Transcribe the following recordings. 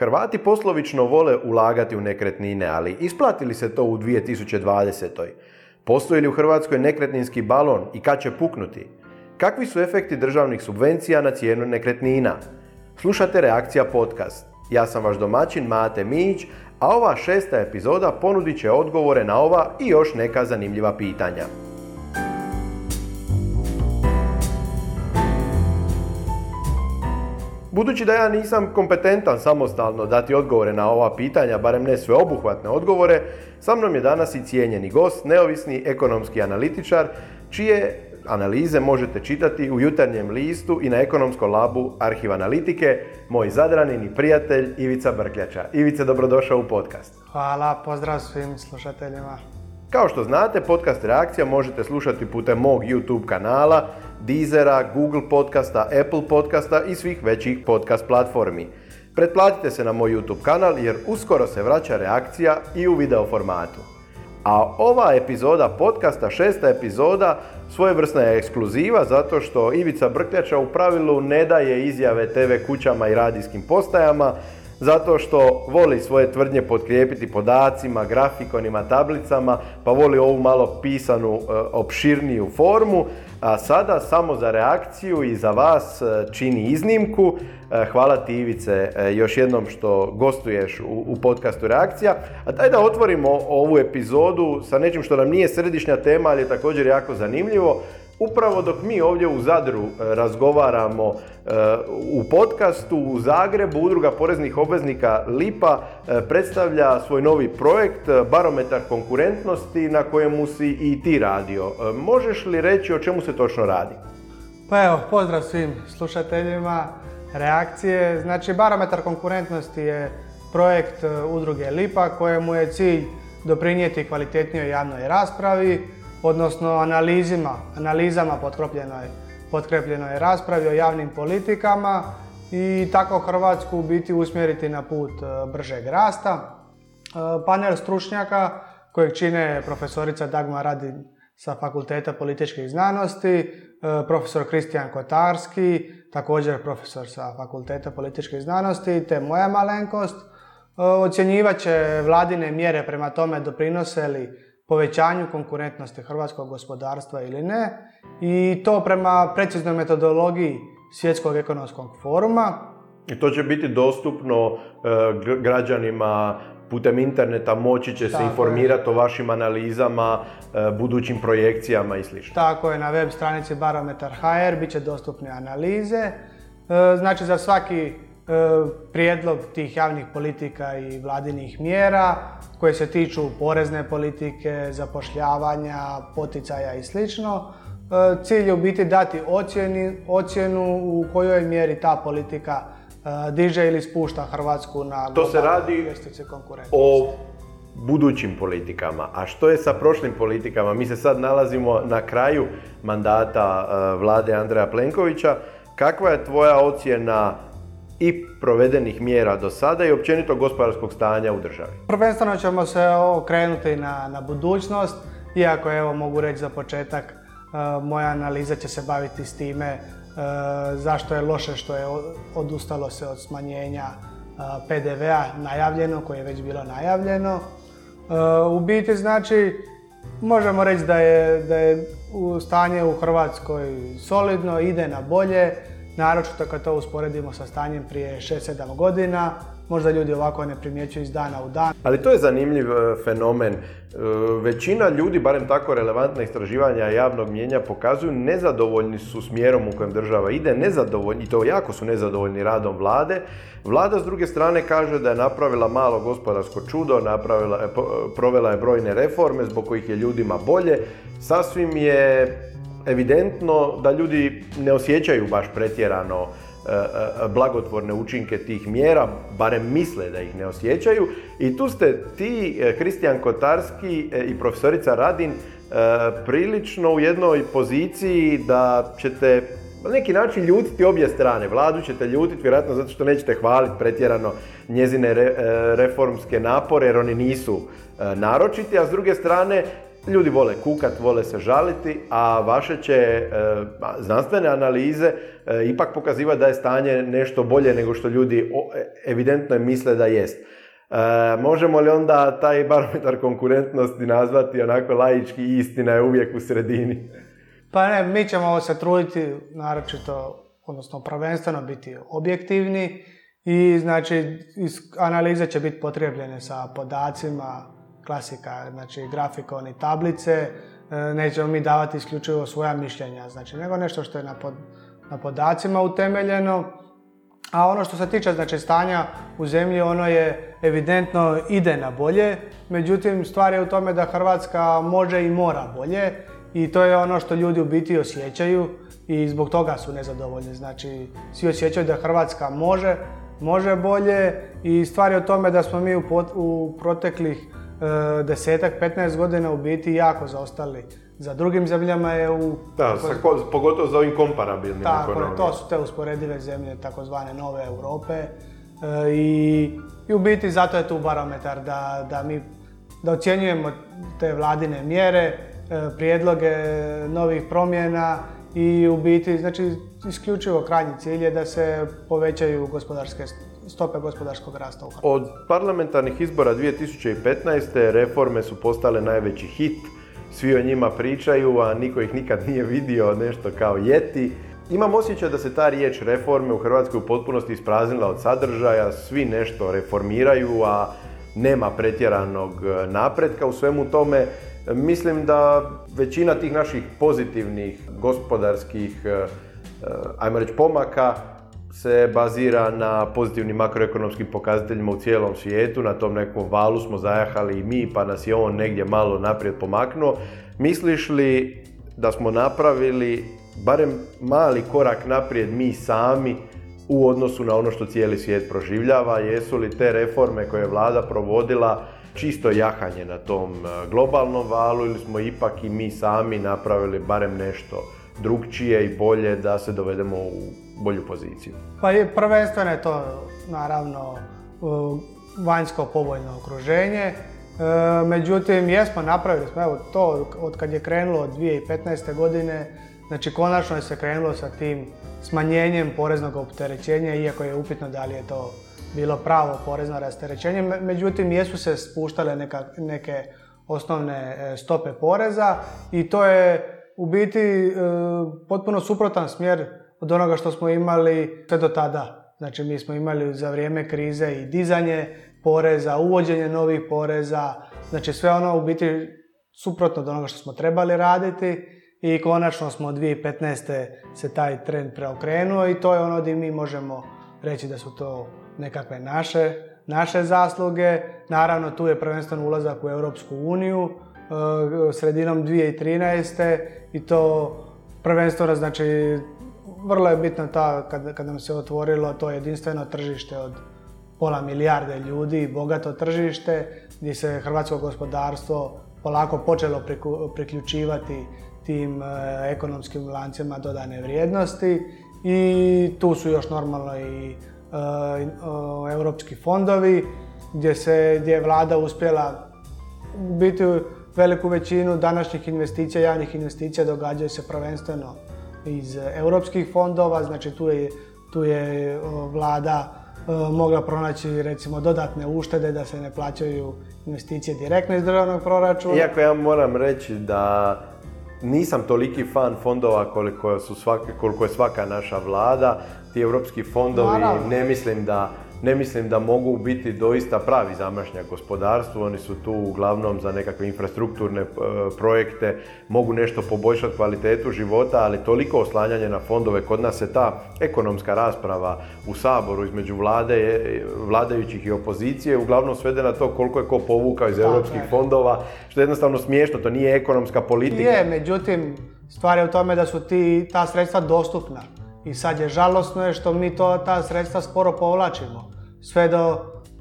Hrvati poslovično vole ulagati u nekretnine, ali isplati li se to u 2020. Postoji li u Hrvatskoj nekretninski balon i kad će puknuti? Kakvi su efekti državnih subvencija na cijenu nekretnina? Slušate Reakcija podcast. Ja sam vaš domaćin Mate Mić, a ova šesta epizoda ponudit će odgovore na ova i još neka zanimljiva pitanja. Budući da ja nisam kompetentan samostalno dati odgovore na ova pitanja, barem ne sveobuhvatne odgovore, sa mnom je danas i cijenjeni gost, neovisni ekonomski analitičar, čije analize možete čitati u jutarnjem listu i na ekonomskom labu Arhiv analitike, moj i prijatelj Ivica Brkljača. Ivica, dobrodošao u podcast. Hvala, pozdrav svim slušateljima. Kao što znate, podcast Reakcija možete slušati putem mog YouTube kanala, Deezera, Google podcasta, Apple podcasta i svih većih podcast platformi. Pretplatite se na moj YouTube kanal jer uskoro se vraća reakcija i u video formatu. A ova epizoda podcasta, šesta epizoda, svojevrsna je ekskluziva zato što Ivica Brkljača u pravilu ne daje izjave TV kućama i radijskim postajama, zato što voli svoje tvrdnje potkrijepiti podacima, grafikonima, tablicama, pa voli ovu malo pisanu, e, opširniju formu. A sada samo za reakciju i za vas e, čini iznimku. E, hvala ti Ivice još jednom što gostuješ u podcastu Reakcija. A daj da otvorimo ovu epizodu sa nečim što nam nije središnja tema, ali je također jako zanimljivo. Upravo dok mi ovdje u Zadru e, razgovaramo e, u podcastu u Zagrebu, Udruga poreznih obveznika Lipa e, predstavlja svoj novi projekt Barometar konkurentnosti na kojemu si i ti radio. Možeš li reći o čemu se točno radi? Pa evo, pozdrav svim slušateljima reakcije. Znači, Barometar konkurentnosti je projekt Udruge Lipa kojemu je cilj doprinijeti kvalitetnijoj javnoj raspravi, odnosno analizima, analizama potkrepljenoj, potkrepljenoj raspravi o javnim politikama i tako Hrvatsku biti usmjeriti na put e, bržeg rasta. E, panel stručnjaka kojeg čine profesorica Dagmar Radin sa Fakulteta političkih znanosti, e, profesor Kristijan Kotarski, također profesor sa Fakulteta političkih znanosti, te moja malenkost. Ocjenjivat će vladine mjere prema tome doprinose li povećanju konkurentnosti hrvatskog gospodarstva ili ne i to prema preciznoj metodologiji Svjetskog ekonomskog foruma. I to će biti dostupno e, građanima putem interneta, moći će se informirati o vašim analizama, e, budućim projekcijama i sl. Tako je, na web stranici Barometar HR bit će dostupne analize. E, znači za svaki prijedlog tih javnih politika i vladinih mjera koje se tiču porezne politike, zapošljavanja, poticaja i sl. E, cilj je u biti dati ocjeni, ocjenu u kojoj mjeri ta politika e, diže ili spušta Hrvatsku na To se radi o budućim politikama. A što je sa prošlim politikama? Mi se sad nalazimo na kraju mandata e, vlade Andreja Plenkovića. Kakva je tvoja ocjena i provedenih mjera do sada i općenito gospodarskog stanja u državi? Prvenstveno ćemo se okrenuti na, na budućnost, iako evo mogu reći za početak e, moja analiza će se baviti s time e, zašto je loše što je odustalo se od smanjenja e, PDV-a najavljeno, koje je već bilo najavljeno. U biti znači možemo reći da je, da je stanje u Hrvatskoj solidno, ide na bolje, naročito kad to usporedimo sa stanjem prije 6-7 godina. Možda ljudi ovako ne primjećuju iz dana u dan. Ali to je zanimljiv e, fenomen. E, većina ljudi, barem tako relevantna istraživanja javnog mjenja, pokazuju nezadovoljni su smjerom u kojem država ide, nezadovoljni, i to jako su nezadovoljni radom vlade. Vlada s druge strane kaže da je napravila malo gospodarsko čudo, napravila, provela je brojne reforme zbog kojih je ljudima bolje. Sasvim je evidentno da ljudi ne osjećaju baš pretjerano e, e, blagotvorne učinke tih mjera, barem misle da ih ne osjećaju. I tu ste ti, Kristijan Kotarski i profesorica Radin, e, prilično u jednoj poziciji da ćete na neki način ljutiti obje strane. Vladu ćete ljutiti vjerojatno zato što nećete hvaliti pretjerano njezine reformske napore jer oni nisu naročiti, a s druge strane Ljudi vole kukat, vole se žaliti, a vaše će e, znanstvene analize e, ipak pokazivati da je stanje nešto bolje nego što ljudi evidentno misle da jest. možemo li onda taj barometar konkurentnosti nazvati onako laički istina je uvijek u sredini? Pa ne, mi ćemo se truditi naročito, odnosno prvenstveno biti objektivni i znači analize će biti potrebljene sa podacima, klasika, znači grafikon i tablice, e, nećemo mi davati isključivo svoja mišljenja, znači nego nešto što je na, na podacima utemeljeno. A ono što se tiče znači, stanja u zemlji, ono je evidentno ide na bolje, međutim stvar je u tome da Hrvatska može i mora bolje i to je ono što ljudi u biti osjećaju i zbog toga su nezadovoljni. Znači, svi osjećaju da Hrvatska može, može bolje i stvar je u tome da smo mi u, u proteklih desetak, 15 godina u biti jako zaostali. Za drugim zemljama je u... Da, pogotovo za ovim komparabilnim Tako, to su te usporedive zemlje, takozvane nove Europe. E, i, I u biti zato je tu barometar da, da mi da ocjenjujemo te vladine mjere, E, prijedloge novih promjena i u biti, znači isključivo krajnji cilj je da se povećaju gospodarske stope gospodarskog rasta u Od parlamentarnih izbora 2015. reforme su postale najveći hit. Svi o njima pričaju, a niko ih nikad nije vidio nešto kao jeti. Imam osjećaj da se ta riječ reforme u Hrvatskoj u potpunosti ispraznila od sadržaja, svi nešto reformiraju, a nema pretjeranog napretka u svemu tome. Mislim da većina tih naših pozitivnih gospodarskih, e, e, ajmo reći, pomaka se bazira na pozitivnim makroekonomskim pokazateljima u cijelom svijetu, na tom nekom valu smo zajahali i mi, pa nas je on negdje malo naprijed pomaknuo. Misliš li da smo napravili barem mali korak naprijed mi sami u odnosu na ono što cijeli svijet proživljava? Jesu li te reforme koje je vlada provodila čisto jahanje na tom e, globalnom valu ili smo ipak i mi sami napravili barem nešto drugčije i bolje da se dovedemo u bolju poziciju? Pa je prvenstveno je to naravno vanjsko povoljno okruženje. E, međutim, jesmo napravili smo, evo to od kad je krenulo od 2015. godine, znači konačno je se krenulo sa tim smanjenjem poreznog opterećenja, iako je upitno da li je to bilo pravo porezno rasterećenje, međutim jesu se spuštale neka, neke osnovne e, stope poreza i to je u biti e, potpuno suprotan smjer od onoga što smo imali sve do tada. Znači mi smo imali za vrijeme krize i dizanje poreza, uvođenje novih poreza, znači sve ono u biti suprotno od onoga što smo trebali raditi i konačno smo od 2015. se taj trend preokrenuo i to je ono gdje mi možemo reći da su to nekakve naše, naše zasluge. Naravno, tu je prvenstveno ulazak u Europsku uniju sredinom 2013. i to prvenstveno znači vrlo je bitno ta kad, kad nam se otvorilo to jedinstveno tržište od pola milijarde ljudi, bogato tržište gdje se hrvatsko gospodarstvo polako počelo priključivati tim e, ekonomskim lancima dodane vrijednosti i tu su još normalno i Eh, europski fondovi gdje, se, gdje je vlada uspjela biti veliku većinu današnjih investicija, javnih investicija događaju se prvenstveno iz europskih fondova, znači tu je, tu je vlada mogla pronaći recimo dodatne uštede da se ne plaćaju investicije direktno iz državnog proračuna. Iako ja moram reći da nisam toliki fan fondova koliko, su koliko je svaka naša vlada, ti europski fondovi ne mislim da ne mislim da mogu biti doista pravi zamašnjak gospodarstvu, oni su tu uglavnom za nekakve infrastrukturne e, projekte, mogu nešto poboljšati kvalitetu života, ali toliko oslanjanje na fondove, kod nas se ta ekonomska rasprava u Saboru između vlade, vladajućih i opozicije uglavnom svede na to koliko je ko povukao iz europskih fondova, što je jednostavno smiješno, to nije ekonomska politika. Je, međutim, stvar je u tome da su ti, ta sredstva dostupna. I sad je žalosno je što mi to, ta sredstva sporo povlačimo. Sve do,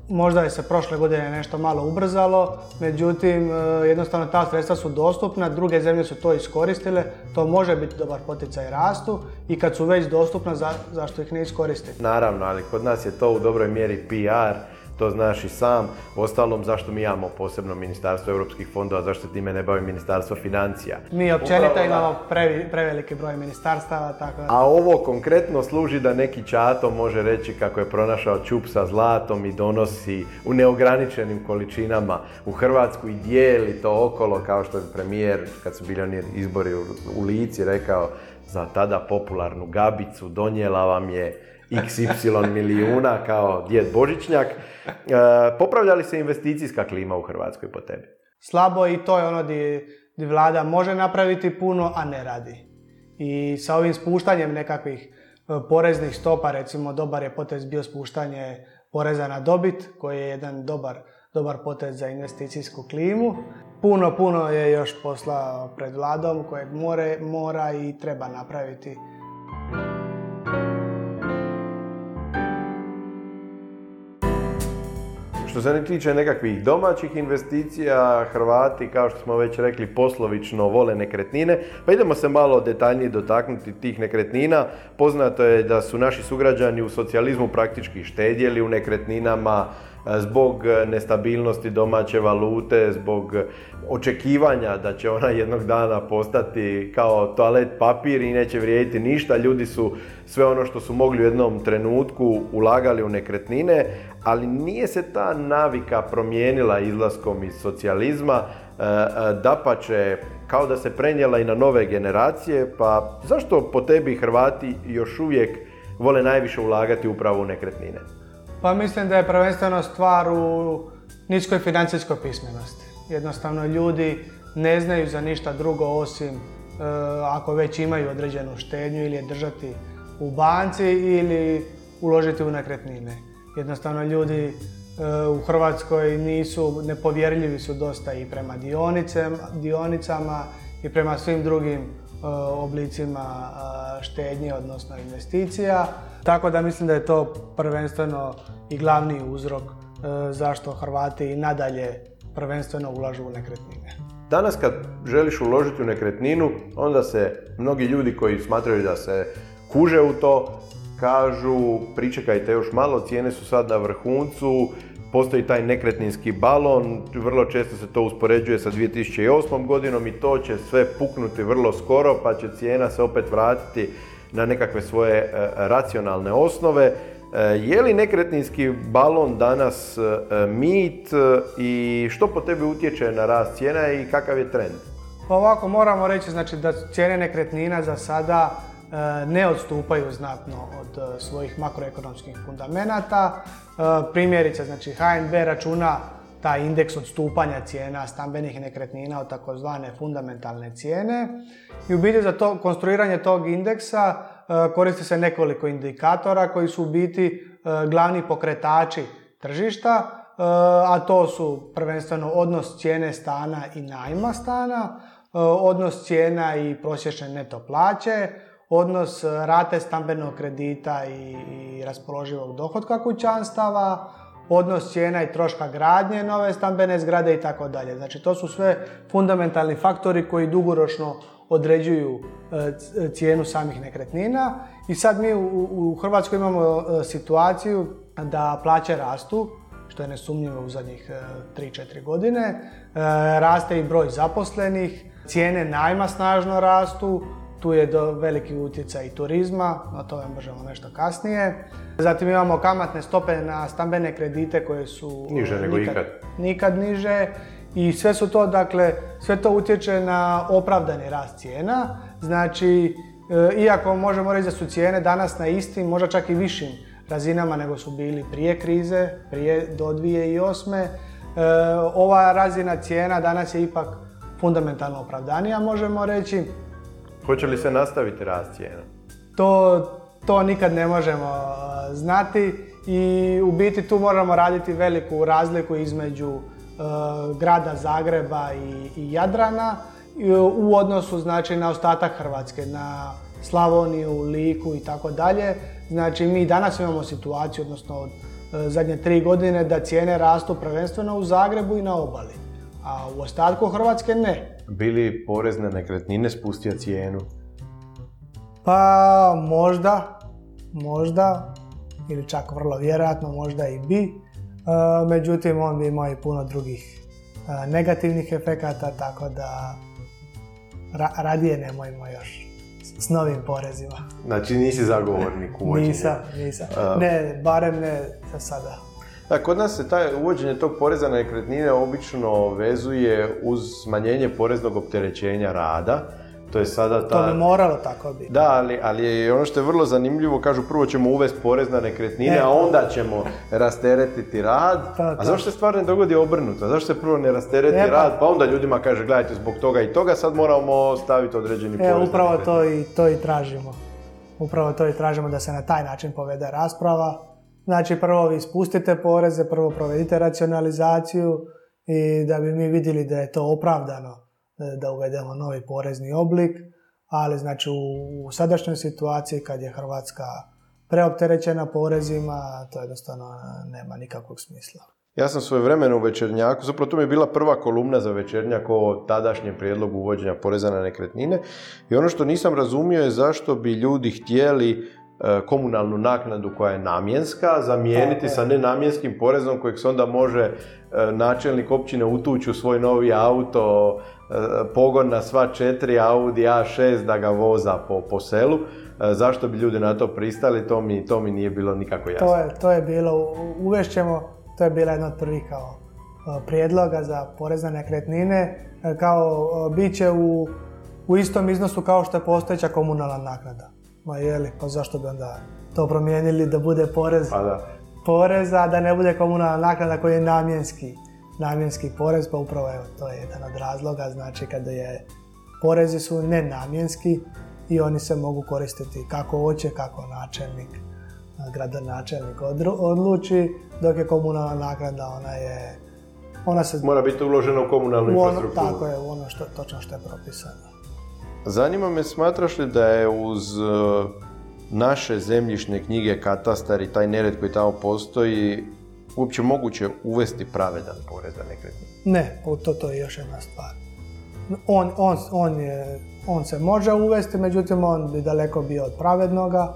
možda je se prošle godine nešto malo ubrzalo, međutim e, jednostavno ta sredstva su dostupna, druge zemlje su to iskoristile, to može biti dobar poticaj rastu i kad su već dostupna, zašto ih ne iskoristiti? Naravno, ali kod nas je to u dobroj mjeri PR, to znaš i sam. Ostalom, zašto mi imamo posebno ministarstvo europskih fondova, zašto se time ne bavi ministarstvo financija? Mi općenito imamo preveliki broj ministarstava, tako da... A ovo konkretno služi da neki čato može reći kako je pronašao čup sa zlatom i donosi u neograničenim količinama u Hrvatsku i dijeli to okolo, kao što je premijer, kad su bili oni izbori u Lici, rekao za tada popularnu gabicu, donijela vam je XY milijuna kao djed Božićnjak. E, popravlja li se investicijska klima u Hrvatskoj po tebi? Slabo i to je ono di, vlada može napraviti puno, a ne radi. I sa ovim spuštanjem nekakvih e, poreznih stopa, recimo dobar je potez bio spuštanje poreza na dobit, koji je jedan dobar, dobar potez za investicijsku klimu. Puno, puno je još posla pred vladom kojeg more, mora i treba napraviti. Što se ne tiče nekakvih domaćih investicija, Hrvati, kao što smo već rekli, poslovično vole nekretnine. Pa idemo se malo detaljnije dotaknuti tih nekretnina. Poznato je da su naši sugrađani u socijalizmu praktički štedjeli u nekretninama, zbog nestabilnosti domaće valute, zbog očekivanja da će ona jednog dana postati kao toalet papir i neće vrijediti ništa. Ljudi su sve ono što su mogli u jednom trenutku ulagali u nekretnine, ali nije se ta navika promijenila izlaskom iz socijalizma, e, e, dapače kao da se prenijela i na nove generacije, pa zašto po tebi Hrvati još uvijek vole najviše ulagati upravo u nekretnine? Pa mislim da je prvenstveno stvar u niskoj financijskoj pismenosti. Jednostavno ljudi ne znaju za ništa drugo osim e, ako već imaju određenu štednju ili je držati u banci ili uložiti u nekretnine. Jednostavno ljudi e, u Hrvatskoj nisu, nepovjerljivi su dosta i prema dionicama i prema svim drugim e, oblicima štednje, odnosno investicija. Tako da mislim da je to prvenstveno i glavni uzrok e, zašto Hrvati i nadalje prvenstveno ulažu u nekretnine. Danas kad želiš uložiti u nekretninu, onda se mnogi ljudi koji smatraju da se kuže u to, kažu pričekajte još malo, cijene su sad na vrhuncu, postoji taj nekretninski balon, vrlo često se to uspoređuje sa 2008. godinom i to će sve puknuti vrlo skoro pa će cijena se opet vratiti na nekakve svoje e, racionalne osnove. E, je li nekretninski balon danas e, mit i što po tebi utječe na rast cijena i kakav je trend? Pa ovako moramo reći znači, da cijene nekretnina za sada ne odstupaju znatno od svojih makroekonomskih fundamenata. Primjerice, znači HNB računa taj indeks odstupanja cijena stambenih nekretnina od takozvane fundamentalne cijene. I u biti za to konstruiranje tog indeksa e, koristi se nekoliko indikatora koji su u biti e, glavni pokretači tržišta, e, a to su prvenstveno odnos cijene stana i najma stana, odnos cijena i prosječne neto plaće, odnos rate stambenog kredita i raspoloživog dohotka kućanstava, odnos cijena i troška gradnje nove stambene zgrade i tako dalje. Znači to su sve fundamentalni faktori koji dugoročno određuju e, cijenu samih nekretnina i sad mi u Hrvatskoj imamo e, situaciju da plaće rastu, što je nesumnjivo u zadnjih 3-4 e, godine, raste i broj zaposlenih, cijene najma snažno rastu, tu je do veliki utjecaj i turizma, o tome možemo nešto kasnije. Zatim imamo kamatne stope na stambene kredite koje su niže nego nikad, nikad niže i sve su to, dakle, sve to utječe na opravdani rast cijena. Znači, e, iako možemo reći da su cijene danas na istim, možda čak i višim razinama nego su bili prije krize, prije do 2008. E, ova razina cijena danas je ipak fundamentalno opravdanija, možemo reći. Hoće li se nastaviti rast cijena? To, to nikad ne možemo znati i u biti tu moramo raditi veliku razliku između grada Zagreba i, Jadrana u odnosu znači na ostatak Hrvatske, na Slavoniju, Liku i tako dalje. Znači mi danas imamo situaciju, odnosno od zadnje tri godine, da cijene rastu prvenstveno u Zagrebu i na obali, a u ostatku Hrvatske ne bili porezne nekretnine spustio cijenu? Pa možda, možda, ili čak vrlo vjerojatno možda i bi, međutim on bi imao i puno drugih negativnih efekata, tako da radije nemojmo još s novim porezima. Znači nisi zagovornik uvođenja? Nisam, nisam. Ne, barem ne za sada. Da, kod nas se taj uvođenje tog poreza na nekretnine obično vezuje uz smanjenje poreznog opterećenja rada. To je sada ta... To bi moralo tako biti. Da, ali, ali ono što je vrlo zanimljivo, kažu prvo ćemo uvesti porez na nekretnine, e, a onda ćemo rasteretiti rad. A zašto se stvar ne dogodi obrnuto? Zašto se prvo ne rastereti e, pa- rad, pa onda ljudima kaže gledajte zbog toga i toga sad moramo staviti određeni porez. E, upravo to i, to i tražimo. Upravo to i tražimo da se na taj način povede rasprava Znači prvo vi spustite poreze, prvo provedite racionalizaciju i da bi mi vidjeli da je to opravdano e, da uvedemo novi porezni oblik, ali znači u, sadašnjoj situaciji kad je Hrvatska preopterećena porezima, to jednostavno nema nikakvog smisla. Ja sam svoje vremeno u Večernjaku, zapravo to mi je bila prva kolumna za Večernjak o tadašnjem prijedlogu uvođenja poreza na nekretnine i ono što nisam razumio je zašto bi ljudi htjeli E, komunalnu naknadu koja je namjenska, zamijeniti sa nenamjenskim porezom kojeg se onda može e, načelnik općine utući u svoj novi auto, e, pogon na sva četiri Audi A6 da ga voza po, po selu. Zašto bi ljudi na to pristali, to mi, to mi nije bilo nikako jasno. To je, to je bilo, uvešćemo, to je bila jedna od prvih kao prijedloga za porezne nekretnine, kao bit će u, u istom iznosu kao što je postojeća komunalna naknada. Ma jeli, pa zašto bi onda to promijenili da bude porez, pa da. porez, a da ne bude komunalna naknada koji je namjenski, namjenski porez, pa upravo evo, to je jedan od razloga, znači kada je porezi su nenamjenski i oni se mogu koristiti kako hoće, kako načelnik, gradonačelnik odluči, dok je komunalna naknada, ona je ona se... Mora biti uložena u komunalnu ono, infrastrukturu. Tako je, ono što, točno što je propisano. Zanima me, smatraš li da je uz e, naše zemljišne knjige, katastar i taj nered koji tamo postoji, uopće moguće uvesti pravedan porez na nekretnine? Ne, to, to je još jedna stvar. On, on, on, je, on se može uvesti, međutim on bi daleko bio od pravednoga,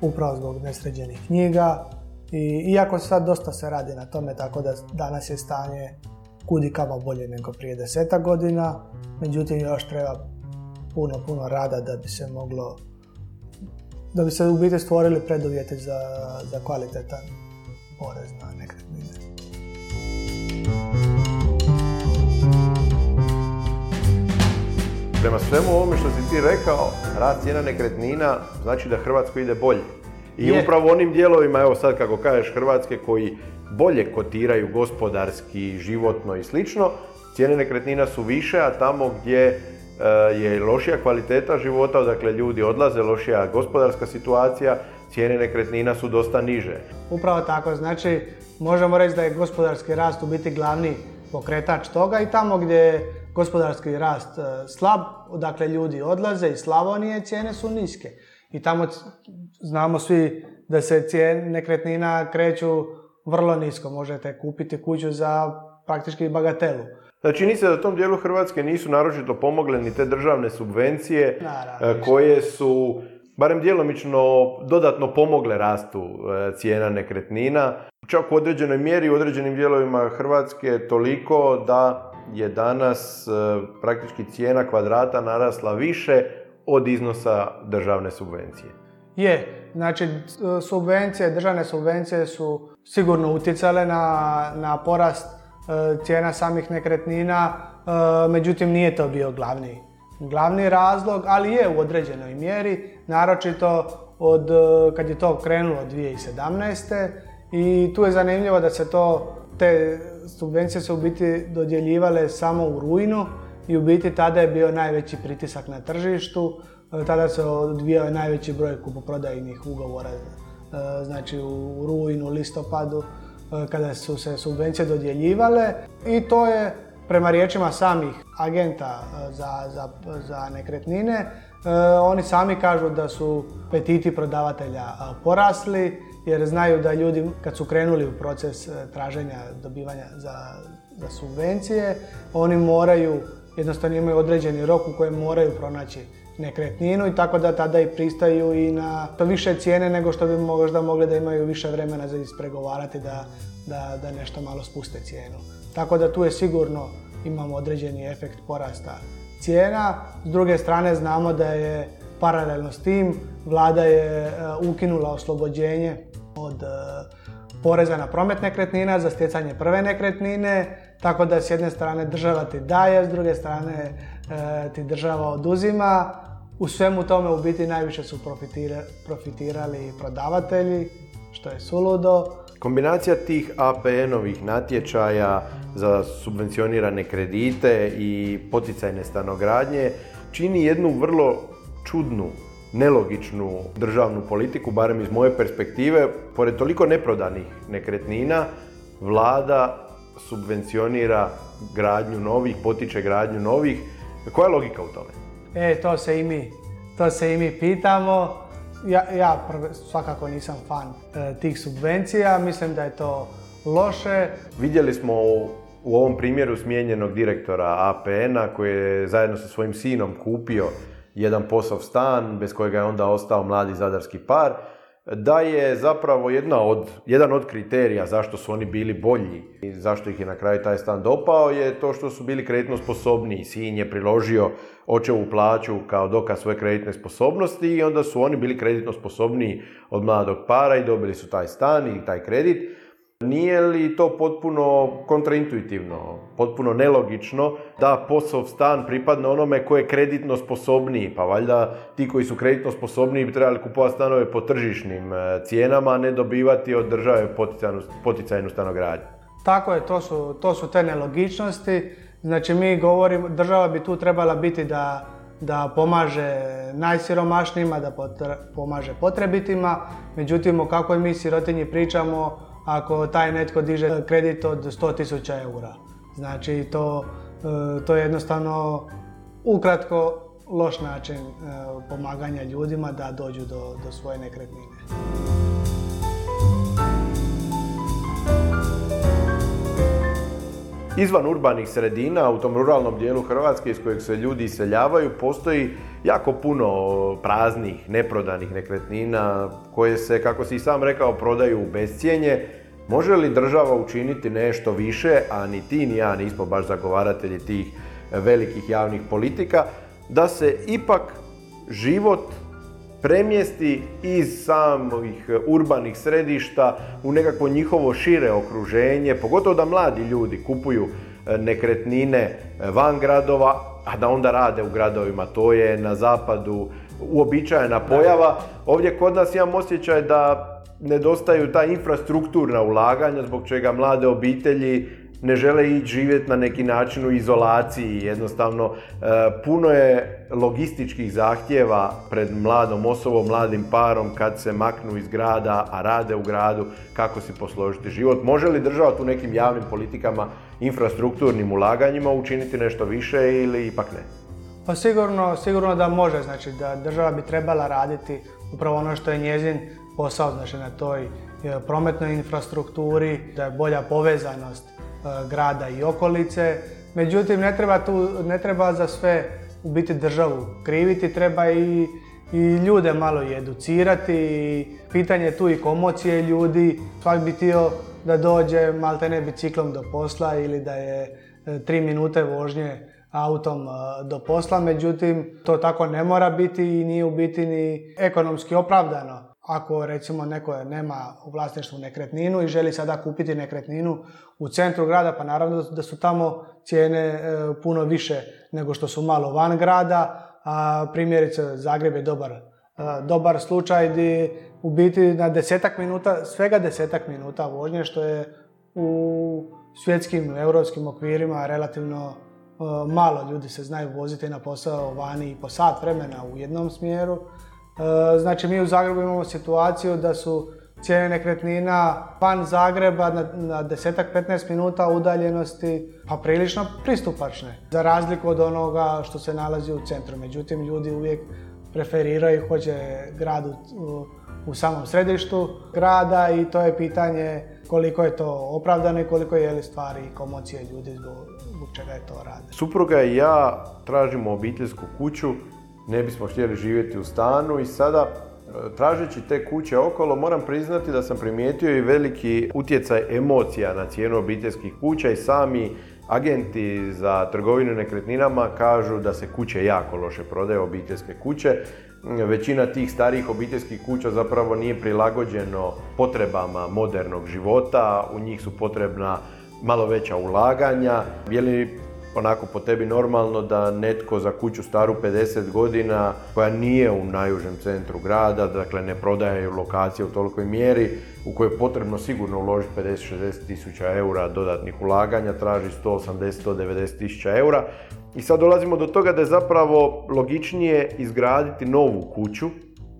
upravo zbog nesređenih knjiga. I, iako sad dosta se radi na tome, tako da danas je stanje kudi kamo bolje nego prije deseta godina, međutim još treba puno, puno rada da bi se moglo da bi se u biti stvorili preduvjeti za, za kvalitetan porez na nekretnine. Prema svemu ovome što si ti rekao, rast cijena nekretnina znači da Hrvatskoj ide bolje. I upravo onim dijelovima, evo sad kako kažeš Hrvatske, koji bolje kotiraju gospodarski, životno i slično, cijene nekretnina su više, a tamo gdje je lošija kvaliteta života, dakle ljudi odlaze, lošija gospodarska situacija, cijene nekretnina su dosta niže. Upravo tako, znači možemo reći da je gospodarski rast u biti glavni pokretač toga i tamo gdje je gospodarski rast eh, slab, dakle ljudi odlaze iz Slavonije, cijene su niske. I tamo znamo svi da se cijene nekretnina kreću vrlo nisko. Možete kupiti kuću za praktički bagatelu. Znači, čini se da tom dijelu Hrvatske nisu naročito pomogle ni te državne subvencije e, koje su barem djelomično dodatno pomogle rastu e, cijena nekretnina. Čak u određenoj mjeri u određenim dijelovima Hrvatske toliko da je danas e, praktički cijena kvadrata narasla više od iznosa državne subvencije. Je, znači subvencije, državne subvencije su sigurno utjecale na, na porast cijena samih nekretnina, e, međutim nije to bio glavni, glavni razlog, ali je u određenoj mjeri, naročito od e, kad je to krenulo 2017. I tu je zanimljivo da se to, te subvencije su u biti dodjeljivale samo u rujnu i u biti tada je bio najveći pritisak na tržištu, tada se odvijao najveći broj kupoprodajnih ugovora, znači u rujnu, listopadu, E, kada su se subvencije dodjeljivale i to je prema riječima samih agenta e, za, za, za nekretnine, e, oni sami kažu da su petiti prodavatelja porasli jer znaju da ljudi kad su krenuli u proces traženja dobivanja za, za subvencije, oni moraju, jednostavno imaju određeni rok u kojem moraju pronaći nekretninu i tako da tada i pristaju i na više cijene nego što bi možda mogli da imaju više vremena za ispregovarati da, da, da nešto malo spuste cijenu. Tako da tu je sigurno imamo određeni efekt porasta cijena. S druge strane znamo da je paralelno s tim vlada je e, ukinula oslobođenje od e, poreza na promet nekretnina za stjecanje prve nekretnine, tako da s jedne strane država ti daje, s druge strane ti država oduzima. U svemu tome u biti najviše su profitirali prodavatelji, što je suludo. Kombinacija tih APN-ovih natječaja za subvencionirane kredite i poticajne stanogradnje čini jednu vrlo čudnu, nelogičnu državnu politiku, barem iz moje perspektive. Pored toliko neprodanih nekretnina, vlada subvencionira gradnju novih, potiče gradnju novih. Koja je logika u tome? E, to se i mi, to se i mi pitamo. Ja, ja svakako nisam fan e, tih subvencija, mislim da je to loše. Vidjeli smo u, u ovom primjeru smijenjenog direktora APN-a koji je zajedno sa svojim sinom kupio jedan posov stan bez kojega je onda ostao mladi zadarski par da je zapravo jedna od, jedan od kriterija zašto su oni bili bolji i zašto ih je na kraju taj stan dopao je to što su bili kreditno sposobniji. Sin je priložio očevu plaću kao dokaz svoje kreditne sposobnosti i onda su oni bili kreditno sposobniji od mladog para i dobili su taj stan i taj kredit. Nije li to potpuno kontraintuitivno, potpuno nelogično da posao stan pripadne onome ko je kreditno sposobniji? Pa valjda ti koji su kreditno sposobniji bi trebali kupovati stanove po tržišnim e, cijenama, a ne dobivati od države poticajnu, poticajnu stanogradnju. Tako je, to su, to su te nelogičnosti. Znači mi govorimo, država bi tu trebala biti da, da pomaže najsiromašnijima, da pomaže potrebitima. Međutim, o kakvoj mi sirotinji pričamo, ako taj netko diže kredit od 100.000 eura. Znači to, e, to je jednostavno ukratko loš način e, pomaganja ljudima da dođu do, do svoje nekretnine. Izvan urbanih sredina, u tom ruralnom dijelu Hrvatske iz kojeg se ljudi iseljavaju, postoji jako puno praznih, neprodanih nekretnina koje se, kako si i sam rekao, prodaju u bescijenje. Može li država učiniti nešto više, a ni ti ni ja nismo baš zagovaratelji tih velikih javnih politika, da se ipak život premjesti iz samih urbanih središta u nekakvo njihovo šire okruženje, pogotovo da mladi ljudi kupuju e, nekretnine e, van gradova, a da onda rade u gradovima. To je na zapadu uobičajena pojava. Ovdje kod nas imam osjećaj da nedostaju ta infrastrukturna ulaganja zbog čega mlade obitelji ne žele ići živjeti na neki način u izolaciji. Jednostavno, e, puno je logističkih zahtjeva pred mladom osobom, mladim parom kad se maknu iz grada, a rade u gradu, kako si posložiti život. Može li država tu nekim javnim politikama, infrastrukturnim ulaganjima učiniti nešto više ili ipak ne? Pa sigurno, sigurno da može, znači da država bi trebala raditi upravo ono što je njezin posao znači, na toj e, prometnoj infrastrukturi, da je bolja povezanost e, grada i okolice. Međutim, ne treba, tu, ne treba za sve u biti državu kriviti, treba i, i ljude malo i educirati. Pitanje tu i komocije ljudi. Svak bi htio da dođe maltene biciklom do posla ili da je e, tri minute vožnje autom do posla, međutim to tako ne mora biti i nije u biti ni ekonomski opravdano. Ako recimo neko nema u vlasništvu nekretninu i želi sada kupiti nekretninu u centru grada, pa naravno da su tamo cijene e, puno više nego što su malo van grada, a primjerice Zagreb je dobar, e, dobar slučaj gdje u biti na desetak minuta, svega desetak minuta vožnje što je u svjetskim, europskim okvirima relativno e, malo ljudi se znaju voziti na posao vani i po sat vremena u jednom smjeru. E, znači mi u Zagrebu imamo situaciju da su cijene nekretnina van Zagreba na, na 10-15 minuta udaljenosti pa prilično pristupačne. Za razliku od onoga što se nalazi u centru. Međutim, ljudi uvijek preferiraju hoće grad u, u, samom središtu grada i to je pitanje koliko je to opravdano i koliko je li stvari i komocije ljudi zbog, zbog čega je to rade. Supruga i ja tražimo obiteljsku kuću ne bismo htjeli živjeti u stanu i sada tražeći te kuće okolo moram priznati da sam primijetio i veliki utjecaj emocija na cijenu obiteljskih kuća i sami agenti za trgovinu nekretninama kažu da se kuće jako loše prodaju, obiteljske kuće. Većina tih starijih obiteljskih kuća zapravo nije prilagođeno potrebama modernog života, u njih su potrebna malo veća ulaganja. Je li onako po tebi normalno da netko za kuću staru 50 godina koja nije u najužem centru grada, dakle ne prodaje lokacije u tolikoj mjeri u kojoj je potrebno sigurno uložiti 50-60 tisuća eura dodatnih ulaganja, traži 180-190 tisuća eura. I sad dolazimo do toga da je zapravo logičnije izgraditi novu kuću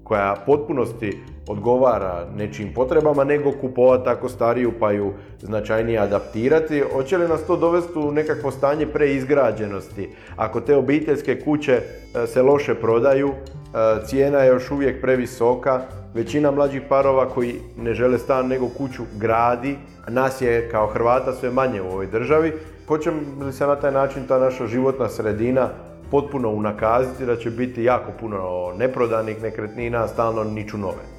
koja potpunosti odgovara nečim potrebama, nego kupovati tako stariju pa ju značajnije adaptirati. Hoće li nas to dovesti u nekakvo stanje preizgrađenosti? Ako te obiteljske kuće e, se loše prodaju, e, cijena je još uvijek previsoka, većina mlađih parova koji ne žele stan nego kuću gradi, nas je kao Hrvata sve manje u ovoj državi. Hoće li se na taj način ta naša životna sredina potpuno unakaziti da će biti jako puno neprodanih nekretnina, stalno niču nove?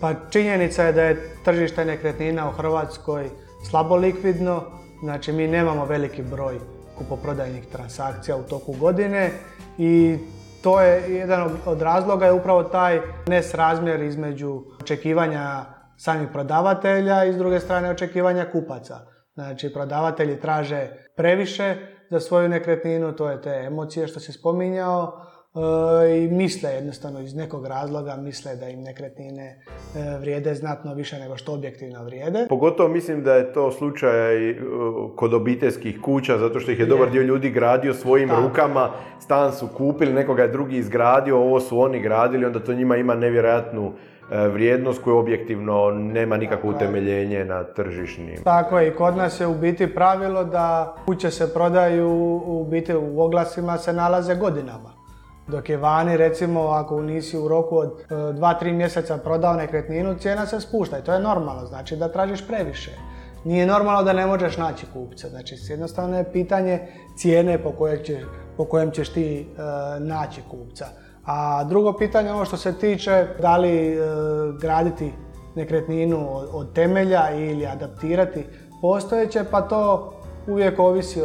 Pa činjenica je da je tržište nekretnina u Hrvatskoj slabo likvidno, znači mi nemamo veliki broj kupoprodajnih transakcija u toku godine i to je jedan od razloga je upravo taj nesrazmjer između očekivanja samih prodavatelja i s druge strane očekivanja kupaca. Znači prodavatelji traže previše, za svoju nekretninu, to je te emocije što si spominjao i misle jednostavno iz nekog razloga misle da im nekretnine e, vrijede znatno više nego što objektivno vrijede. Pogotovo mislim da je to slučaj e, kod obiteljskih kuća zato što ih je, dobar dio ljudi gradio svojim rukama, stan su kupili, nekoga je drugi izgradio, ovo su oni gradili, onda to njima ima nevjerojatnu E, vrijednost koja objektivno nema nikakvo utemeljenje na tržišnim. Tako je i kod nas je u biti pravilo da kuće se prodaju u biti u oglasima se nalaze godinama. Dok je vani recimo ako nisi u roku od 2-3 e, mjeseca prodao nekretninu cijena se spušta i to je normalno, znači da tražiš previše. Nije normalno da ne možeš naći kupca, znači jednostavno je pitanje cijene po, po kojem ćeš ti e, naći kupca. A drugo pitanje, ono što se tiče da li e, graditi nekretninu od, temelja ili adaptirati postojeće, pa to uvijek ovisi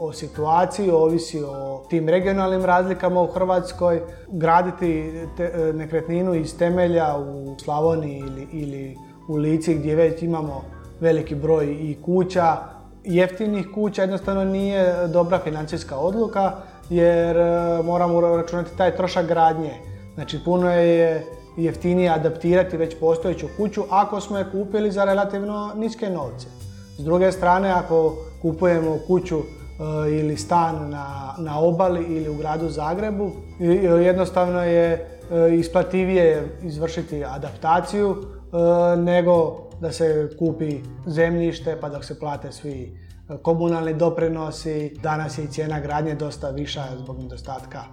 o, situaciji, ovisi o tim regionalnim razlikama u Hrvatskoj. Graditi e, nekretninu iz temelja u Slavoniji ili, ili u Lici gdje već imamo veliki broj i kuća, jeftinih kuća, jednostavno nije dobra financijska odluka jer e, moramo računati taj trošak gradnje. Znači puno je jeftinije adaptirati već postojeću kuću ako smo je kupili za relativno niske novce. S druge strane, ako kupujemo kuću e, ili stan na, na obali ili u gradu Zagrebu, jednostavno je e, isplativije izvršiti adaptaciju nego da se kupi zemljište pa da se plate svi komunalni doprinosi, danas je i cijena gradnje dosta viša zbog nedostatka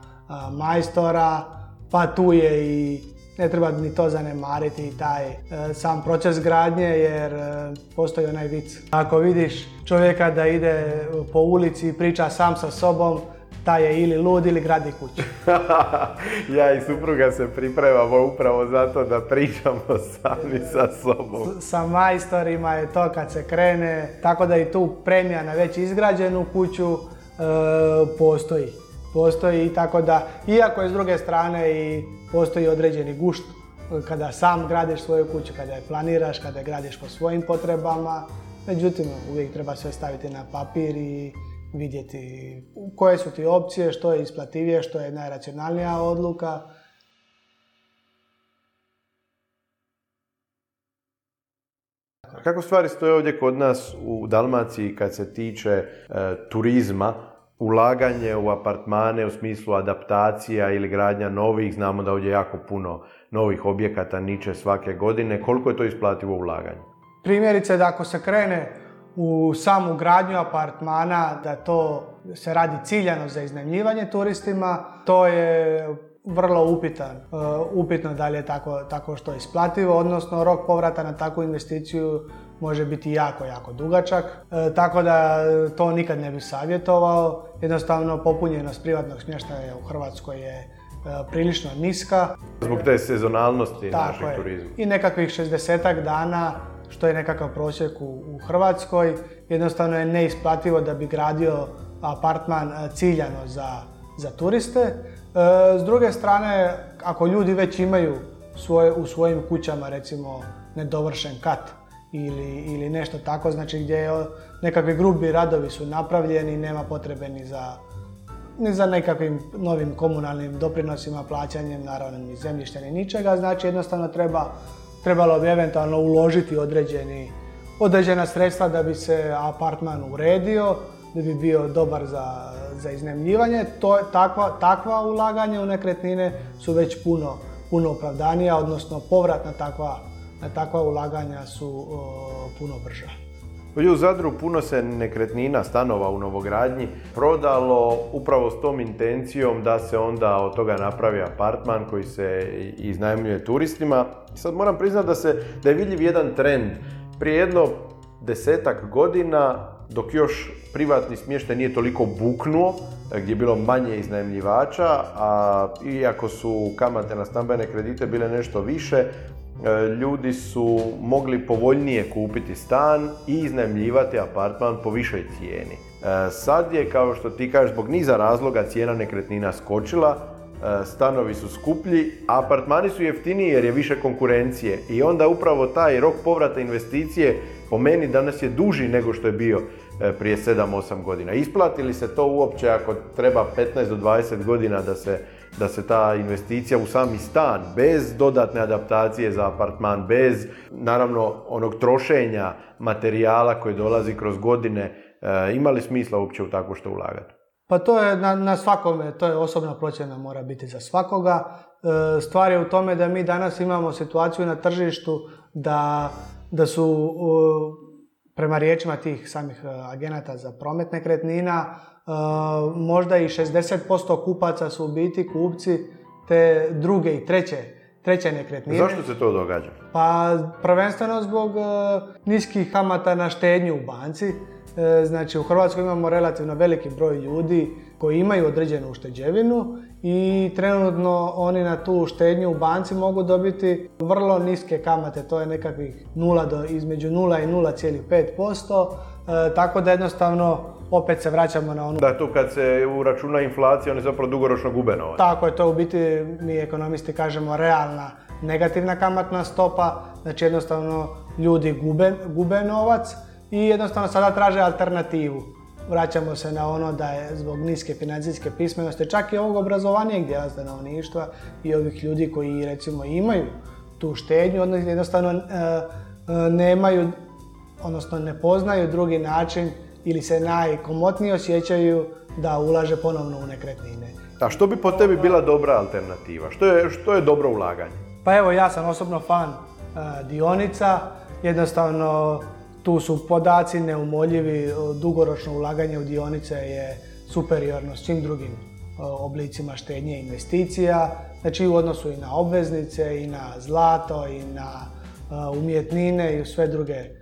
majstora, pa tu je i ne treba ni to zanemariti taj e, sam proces gradnje jer e, postoji onaj vic. Ako vidiš čovjeka da ide po ulici i priča sam sa sobom, taj je ili lud ili gradi kuću. ja i supruga se pripremamo upravo zato da pričamo sami sa sobom. sa majstorima je to kad se krene, tako da i tu premija na već izgrađenu kuću e, postoji. Postoji i tako da, iako je s druge strane i postoji određeni gušt kada sam gradiš svoju kuću, kada je planiraš, kada je gradiš po svojim potrebama, međutim uvijek treba sve staviti na papir i vidjeti koje su ti opcije, što je isplativije, što je najracionalnija odluka. Kako stvari stoje ovdje kod nas u Dalmaciji kad se tiče e, turizma, ulaganje u apartmane u smislu adaptacija ili gradnja novih, znamo da ovdje jako puno novih objekata niče svake godine, koliko je to isplativo ulaganje? Primjerice da ako se krene u samu gradnju apartmana, da to se radi ciljano za iznajmljivanje turistima, to je vrlo upitan, uh, upitno da li je tako, tako što isplativo, odnosno rok povrata na takvu investiciju može biti jako, jako dugačak, uh, tako da to nikad ne bi savjetovao. Jednostavno popunjenost privatnog smještaja u Hrvatskoj je prilično niska. Zbog te sezonalnosti Tako našeg je. turizma. I nekakvih 60 dana, što je nekakav prosjek u, u Hrvatskoj, jednostavno je neisplativo da bi gradio apartman e, ciljano za, za turiste. E, s druge strane, ako ljudi već imaju svoje, u svojim kućama recimo nedovršen kat ili, ili nešto tako, znači gdje je, nekakvi grubi radovi su napravljeni, nema potrebe ni za ni za nekakvim novim komunalnim doprinosima, plaćanjem, naravno ni zemljišta ni ničega, znači jednostavno treba, trebalo bi eventualno uložiti određeni, određena sredstva da bi se apartman uredio, da bi bio dobar za, za iznajmljivanje. To, takva, takva ulaganja u nekretnine su već puno, puno opravdanija, odnosno povrat na takva, takva ulaganja su puno brža. U Zadru puno se nekretnina, stanova u novogradnji prodalo upravo s tom intencijom da se onda od toga napravi apartman koji se iznajmljuje turistima. Sad moram priznati da, se, da je vidljiv jedan trend. Prije jedno desetak godina dok još privatni smještaj nije toliko buknuo, gdje je bilo manje iznajmljivača, a iako su kamate na stambene kredite bile nešto više, ljudi su mogli povoljnije kupiti stan i iznajmljivati apartman po višoj cijeni. E, Sad je, kao što ti kažeš, zbog niza razloga cijena nekretnina skočila, e, stanovi su skuplji, a apartmani su jeftiniji jer je više konkurencije i onda upravo taj rok povrata investicije po meni danas je duži nego što je bio e, prije 7-8 godina. Isplati li se to uopće ako treba 15 do 20 godina da se, da se ta investicija u sami stan, bez dodatne adaptacije za apartman, bez naravno onog trošenja materijala koji dolazi kroz godine, e, ima li smisla uopće u takvo što ulagati? Pa to je na, na svakome, to je osobna procjena mora biti za svakoga. E, stvar je u tome da mi danas imamo situaciju na tržištu da, da su prema riječima tih samih e, agenata za promet nekretnina možda i 60% kupaca su u biti kupci te druge i treće, treće nekretnine. Zašto se to događa? Pa prvenstveno zbog e, niskih kamata na štednju u banci. E, znači u Hrvatskoj imamo relativno veliki broj ljudi koji imaju određenu ušteđevinu i trenutno oni na tu štednju u banci mogu dobiti vrlo niske kamate, to je nekakvih 0 do, između 0 i 0,5%, e, tako da jednostavno opet se vraćamo na onu Da tu kad se uračuna inflacija, oni zapravo dugoročno gube novac. tako je to u biti, mi ekonomisti kažemo realna negativna kamatna stopa, znači jednostavno ljudi gube, gube novac i jednostavno sada traže alternativu. Vraćamo se na ono da je zbog niske financijske pismenosti, čak i ovog obrazovanijeg dijela stanovništva i ovih ljudi koji recimo imaju tu štednju, odnosno jednostavno e, e, nemaju, odnosno ne poznaju drugi način ili se najkomotnije osjećaju da ulaže ponovno u nekretnine. A što bi po tebi bila dobra alternativa? Što je, što je dobro ulaganje? Pa evo, ja sam osobno fan e, dionica. Jednostavno, tu su podaci neumoljivi. Dugoročno ulaganje u dionice je superiorno svim drugim e, oblicima štednje i investicija. Znači u odnosu i na obveznice, i na zlato, i na e, umjetnine i sve druge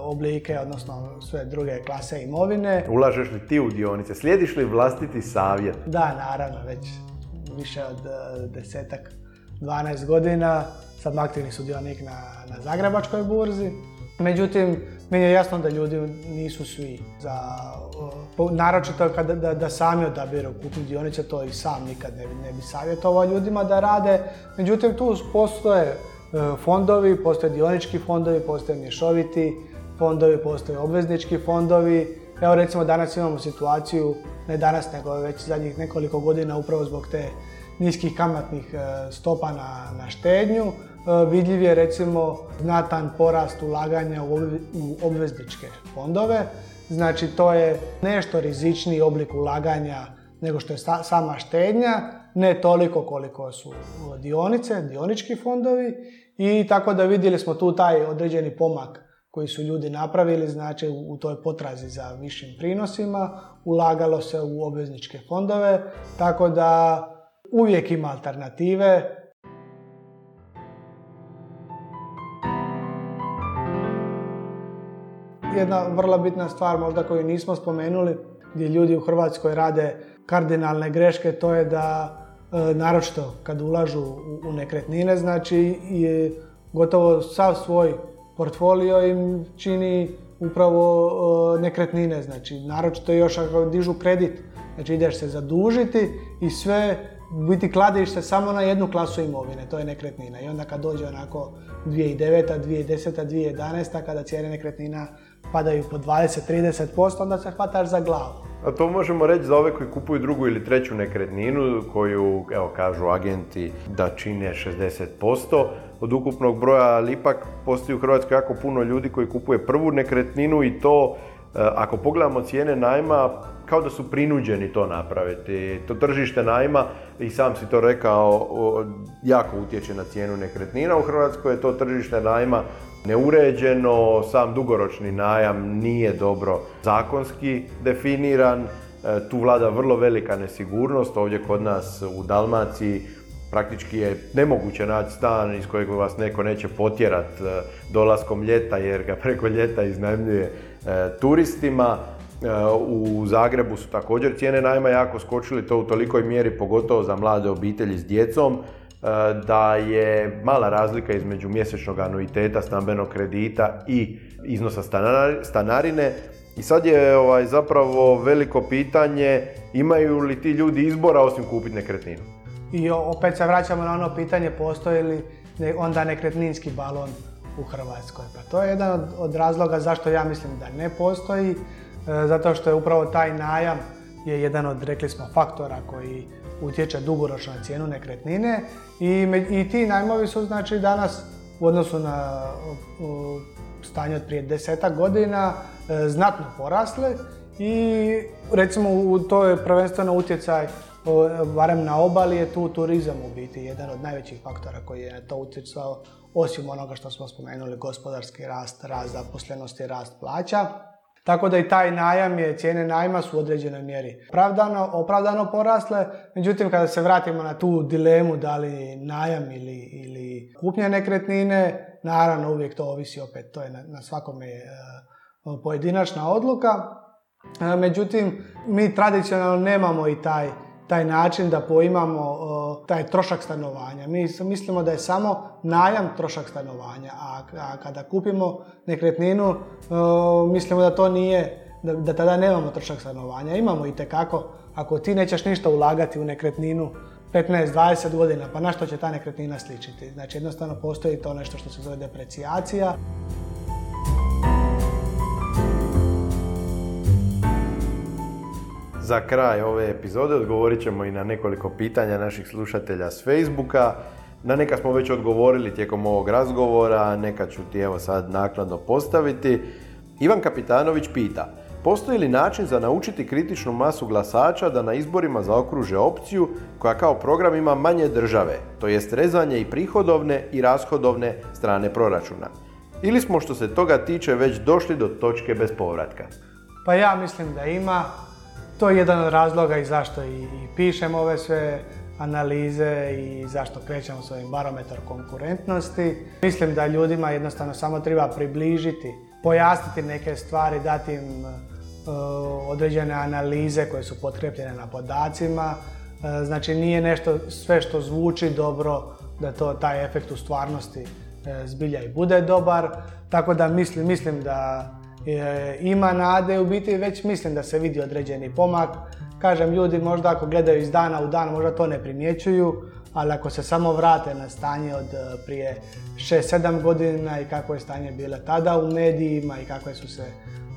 oblike, odnosno sve druge klase imovine. Ulažeš li ti u dionice? Slijediš li vlastiti savjet? Da, naravno, već više od e, desetak, 12 godina sam aktivni sudionik na, na Zagrebačkoj burzi. Međutim, meni je jasno da ljudi nisu svi za, po- naročito kada da, da sami odabiru kupnju dionice, to i sam nikad ne bi, ne bi savjetovao ljudima da rade. Međutim, tu postoje e, fondovi, postoje dionički fondovi, postoje mješoviti fondovi, postoje obveznički fondovi. Evo recimo danas imamo situaciju, ne danas nego već zadnjih nekoliko godina upravo zbog te niskih kamatnih e, stopa na, na štednju. E, Vidljiv je recimo znatan porast ulaganja u obve- u obvezničke fondove. Znači to je nešto rizičniji oblik ulaganja nego što je sama štednja, ne toliko koliko su e, dionice, dionički fondovi i tako da vidjeli smo tu taj određeni pomak koji su ljudi napravili, znači u toj potrazi za višim prinosima, ulagalo se u obvezničke fondove, tako da uvijek ima alternative. Jedna vrlo bitna stvar možda koju nismo spomenuli, gdje ljudi u Hrvatskoj rade kardinalne greške, to je da naročito kad ulažu u, nekretnine, znači je gotovo sav svoj portfolio im čini upravo nekretnine, znači naročito još ako dižu kredit, znači ideš se zadužiti i sve biti kladiš se samo na jednu klasu imovine, to je nekretnina. I onda kad dođe onako 2009. 2010. 2011. kada cijene nekretnina padaju po 20-30%, onda se hvataš za glavu. A to možemo reći za ove koji kupuju drugu ili treću nekretninu koju, evo kažu agenti da čine 60% od ukupnog broja, ali ipak postoji u Hrvatskoj jako puno ljudi koji kupuje prvu nekretninu i to e, ako pogledamo cijene najma kao da su prinuđeni to napraviti. To tržište najma, i sam si to rekao, jako utječe na cijenu nekretnina. U Hrvatskoj je to tržište najma neuređeno, sam dugoročni najam nije dobro zakonski definiran, e, tu vlada vrlo velika nesigurnost, ovdje kod nas u Dalmaciji praktički je nemoguće naći stan iz kojeg vas neko neće potjerat e, dolaskom ljeta jer ga preko ljeta iznajmljuje e, turistima. U Zagrebu su također cijene najma jako skočili, to u tolikoj mjeri, pogotovo za mlade obitelji s djecom, da je mala razlika između mjesečnog anuiteta stambenog kredita i iznosa stanarine. I sad je ovaj, zapravo veliko pitanje imaju li ti ljudi izbora osim kupiti nekretninu? I opet se vraćamo na ono pitanje postoji li onda nekretninski balon u Hrvatskoj. Pa to je jedan od razloga zašto ja mislim da ne postoji E, zato što je upravo taj najam je jedan od, rekli smo, faktora koji utječe dugoročno na cijenu nekretnine i, i ti najmovi su znači danas u odnosu na stanje od prije desetak godina e, znatno porasle i recimo u to je prvenstveno utjecaj barem na obali je tu turizam u biti jedan od najvećih faktora koji je to utjecao osim onoga što smo spomenuli gospodarski rast, rast zaposlenosti, rast plaća. Tako da i taj najam je, cijene najma su u određenoj mjeri opravdano, opravdano porasle, međutim kada se vratimo na tu dilemu da li najam ili, ili kupnja nekretnine, naravno uvijek to ovisi opet, to je na, na svakome e, pojedinačna odluka. E, međutim, mi tradicionalno nemamo i taj taj način da poimamo taj trošak stanovanja. Mi mislimo da je samo najam trošak stanovanja, a, kada kupimo nekretninu mislimo da to nije, da, da tada nemamo trošak stanovanja. Imamo i tekako, ako ti nećeš ništa ulagati u nekretninu 15-20 godina, pa na što će ta nekretnina sličiti? Znači jednostavno postoji to nešto što se zove deprecijacija. Za kraj ove epizode odgovorit ćemo i na nekoliko pitanja naših slušatelja s Facebooka. Na neka smo već odgovorili tijekom ovog razgovora, neka ću ti evo sad nakladno postaviti. Ivan Kapitanović pita, postoji li način za naučiti kritičnu masu glasača da na izborima zaokruže opciju koja kao program ima manje države, to jest rezanje i prihodovne i rashodovne strane proračuna? Ili smo što se toga tiče već došli do točke bez povratka? Pa ja mislim da ima, to je jedan od razloga i zašto i, pišem ove sve analize i zašto krećemo s ovim barometar konkurentnosti. Mislim da ljudima jednostavno samo treba približiti, pojasniti neke stvari, dati im e, određene analize koje su potkrepljene na podacima. E, znači nije nešto sve što zvuči dobro da to taj efekt u stvarnosti e, zbilja i bude dobar. Tako da mislim, mislim da E, ima nade, u biti već mislim da se vidi određeni pomak. Kažem, ljudi možda ako gledaju iz dana u dan možda to ne primjećuju, ali ako se samo vrate na stanje od e, prije 6-7 godina i kako je stanje bilo tada u medijima i kakve su se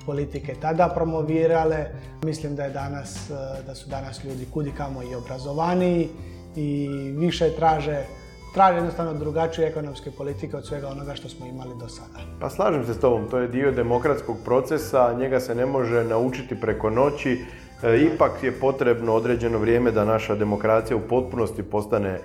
politike tada promovirale, mislim da je danas, e, da su danas ljudi kudikamo i obrazovaniji i više traže traži jednostavno drugačije ekonomske politike od svega onoga što smo imali do sada. Pa slažem se s tobom, to je dio demokratskog procesa, njega se ne može naučiti preko noći, e, ipak je potrebno određeno vrijeme da naša demokracija u potpunosti postane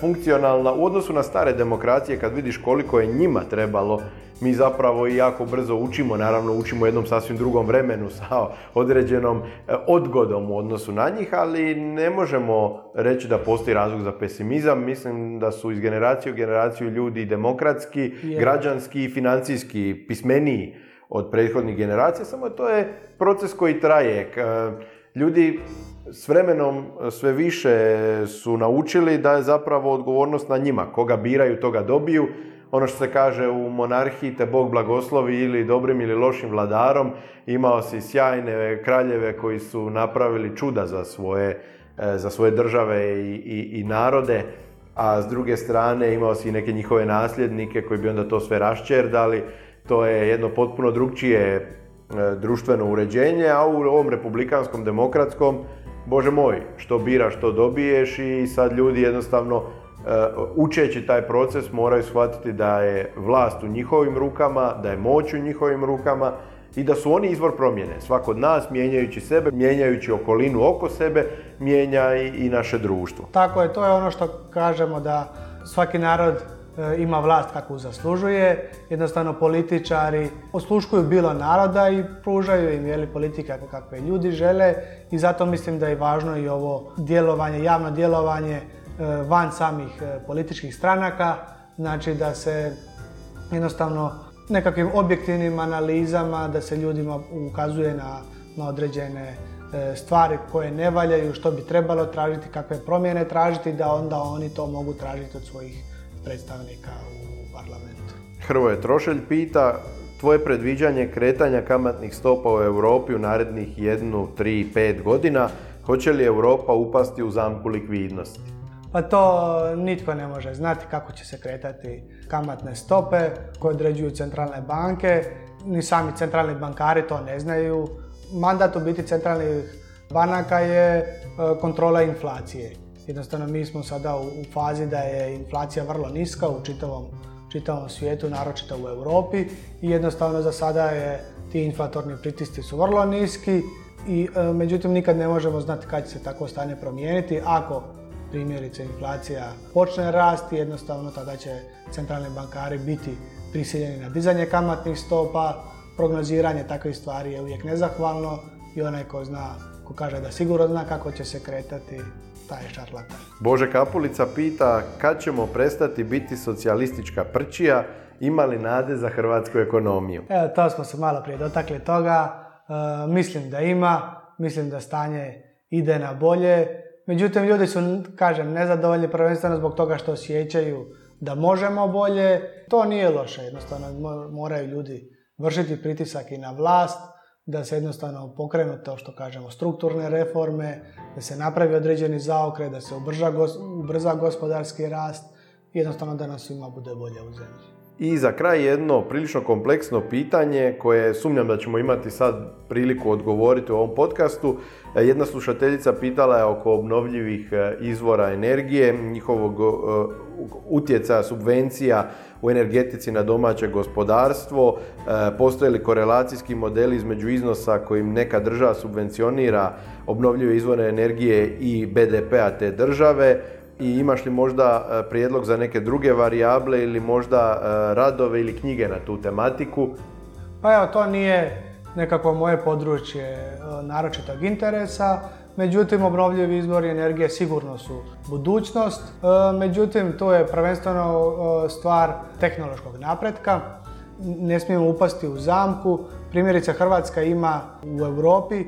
funkcionalna. U odnosu na stare demokracije, kad vidiš koliko je njima trebalo mi zapravo i jako brzo učimo, naravno učimo u jednom sasvim drugom vremenu sa određenom e, odgodom u odnosu na njih, ali ne možemo reći da postoji razlog za pesimizam. Mislim da su iz generacije u generaciju ljudi demokratski, građanski i financijski pismeniji od prethodnih generacija, samo to je proces koji traje. ljudi s vremenom sve više su naučili da je zapravo odgovornost na njima. Koga biraju, toga dobiju. Ono što se kaže u monarhiji, te Bog blagoslovi ili dobrim ili lošim vladarom. Imao si sjajne kraljeve koji su napravili čuda za svoje, e, za svoje države i, i, i narode a s druge strane imao si neke njihove nasljednike koji bi onda to sve raščerdali. To je jedno potpuno drugčije e, društveno uređenje, a u ovom republikanskom demokratskom, bože moj, što biraš, što dobiješ i sad ljudi jednostavno e, učeći taj proces moraju shvatiti da je vlast u njihovim rukama, da je moć u njihovim rukama i da su oni izvor promjene. Svako od nas, mijenjajući sebe, mijenjajući okolinu oko sebe, mijenja i, naše društvo. Tako je, to je ono što kažemo da svaki narod ima vlast kakvu zaslužuje. Jednostavno političari osluškuju bilo naroda i pružaju im jeli, politike kakve ljudi žele i zato mislim da je važno i ovo djelovanje, javno djelovanje e, van samih e, političkih stranaka, znači da se jednostavno nekakvim objektivnim analizama da se ljudima ukazuje na, na određene e, stvari koje ne valjaju, što bi trebalo tražiti, kakve promjene tražiti, da onda oni to mogu tražiti od svojih predstavnika u parlamentu. Hrvoje Trošelj pita, tvoje predviđanje kretanja kamatnih stopa u Europi u narednih jednu, tri, pet godina, hoće li Europa upasti u zamku likvidnosti? Pa to nitko ne može znati kako će se kretati kamatne stope koje određuju centralne banke. Ni sami centralni bankari to ne znaju. Mandat u biti centralnih banaka je e, kontrola inflacije. Jednostavno mi smo sada u fazi da je inflacija vrlo niska u čitavom, čitavom svijetu, naročito u Europi. I jednostavno za sada je ti inflatorni pritisci su vrlo niski i e, međutim nikad ne možemo znati kad će se takvo stanje promijeniti. Ako primjerice inflacija počne rasti, jednostavno tada će centralni bankari biti prisiljeni na dizanje kamatnih stopa, prognoziranje takvih stvari je uvijek nezahvalno i onaj ko zna, ko kaže da sigurno zna kako će se kretati, taj šarlatan. Bože Kapulica pita kad ćemo prestati biti socijalistička prčija, ima li nade za hrvatsku ekonomiju? Evo, to smo se malo prije dotakli toga. E, mislim da ima, mislim da stanje ide na bolje. Međutim, ljudi su, kažem, nezadovoljni prvenstveno zbog toga što osjećaju da možemo bolje. To nije loše, jednostavno moraju ljudi vršiti pritisak i na vlast, da se jednostavno pokrenu to što kažemo strukturne reforme, da se napravi određeni zaokret, da se ubrza, ubrza gospodarski rast jednostavno da nam svima bude bolje u zemlji. I za kraj jedno prilično kompleksno pitanje koje sumnjam da ćemo imati sad priliku odgovoriti u ovom podcastu. Jedna slušateljica pitala je oko obnovljivih e, izvora energije, njihovog e, utjecaja subvencija u energetici na domaće gospodarstvo, e, postoje li korelacijski modeli između iznosa kojim neka država subvencionira obnovljive izvore energije i BDP-a te države, i imaš li možda e, prijedlog za neke druge varijable ili možda e, radove ili knjige na tu tematiku? Pa evo, to nije nekako moje područje naročitog interesa, međutim obnovljivi izvori energije sigurno su budućnost, međutim to je prvenstveno stvar tehnološkog napretka. Ne smijemo upasti u zamku. Primjerice Hrvatska ima u Europi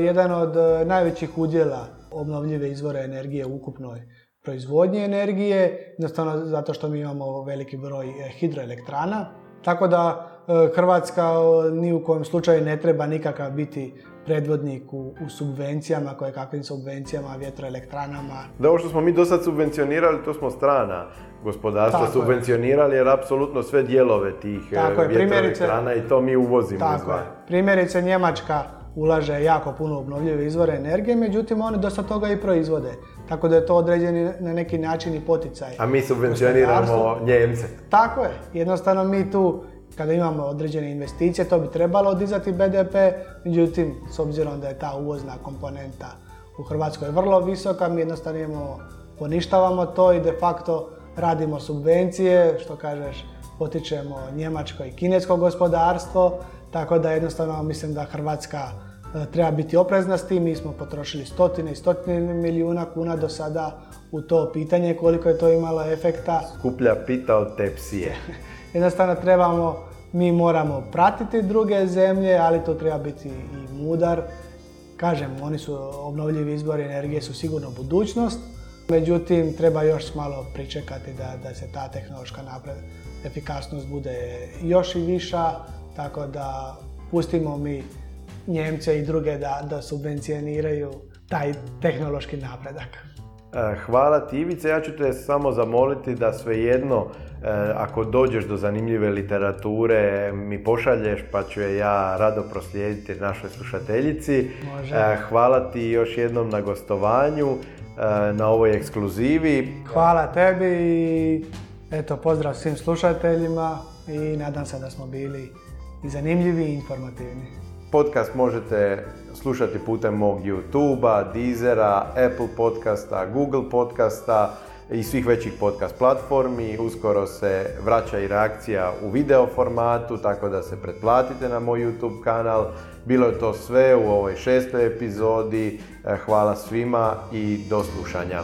jedan od najvećih udjela obnovljive izvore energije u ukupnoj proizvodnje energije, jednostavno zato što mi imamo veliki broj e, hidroelektrana. Tako da e, Hrvatska ni u kojem slučaju ne treba nikakav biti predvodnik u, subvencijama, koje kakvim subvencijama, vjetroelektranama. Da ovo što smo mi do sad subvencionirali, to smo strana gospodarstva subvencionirali jer apsolutno sve dijelove tih e, Tako vjetroelektrana i to mi uvozimo. Tako je. Primjerice Njemačka ulaže jako puno obnovljive izvore energije, međutim oni dosta toga i proizvode. Tako da je to određeni na neki način i poticaj. A mi subvencioniramo Njemce. Tako je. Jednostavno mi tu kada imamo određene investicije, to bi trebalo dizati BDP, međutim, s obzirom da je ta uvozna komponenta u Hrvatskoj vrlo visoka, mi jednostavno imamo, poništavamo to i de facto radimo subvencije, što kažeš, potičemo njemačko i kinesko gospodarstvo, tako da jednostavno mislim da Hrvatska E, treba biti oprezna s tim. Mi smo potrošili stotine i stotine milijuna kuna do sada u to pitanje koliko je to imalo efekta. Skuplja pita od tepsije. Jednostavno trebamo, mi moramo pratiti druge zemlje, ali to treba biti i mudar Kažem, oni su obnovljivi izbori energije su sigurno budućnost, međutim treba još malo pričekati da, da se ta tehnološka napred, efikasnost bude još i viša, tako da pustimo mi Njemce i druge da, da subvencioniraju taj tehnološki napredak. E, hvala ti Ivice, ja ću te samo zamoliti da svejedno e, ako dođeš do zanimljive literature mi pošalješ pa ću je ja rado proslijediti našoj slušateljici. Može. E, hvala ti još jednom na gostovanju, na ovoj ekskluzivi. Hvala tebi i eto pozdrav svim slušateljima i nadam se da smo bili i zanimljivi i informativni. Podcast možete slušati putem mog YouTube-a, Deezera, Apple podcasta, Google podcasta i svih većih podcast platformi. Uskoro se vraća i reakcija u video formatu, tako da se pretplatite na moj YouTube kanal. Bilo je to sve u ovoj šestoj epizodi. Hvala svima i do slušanja.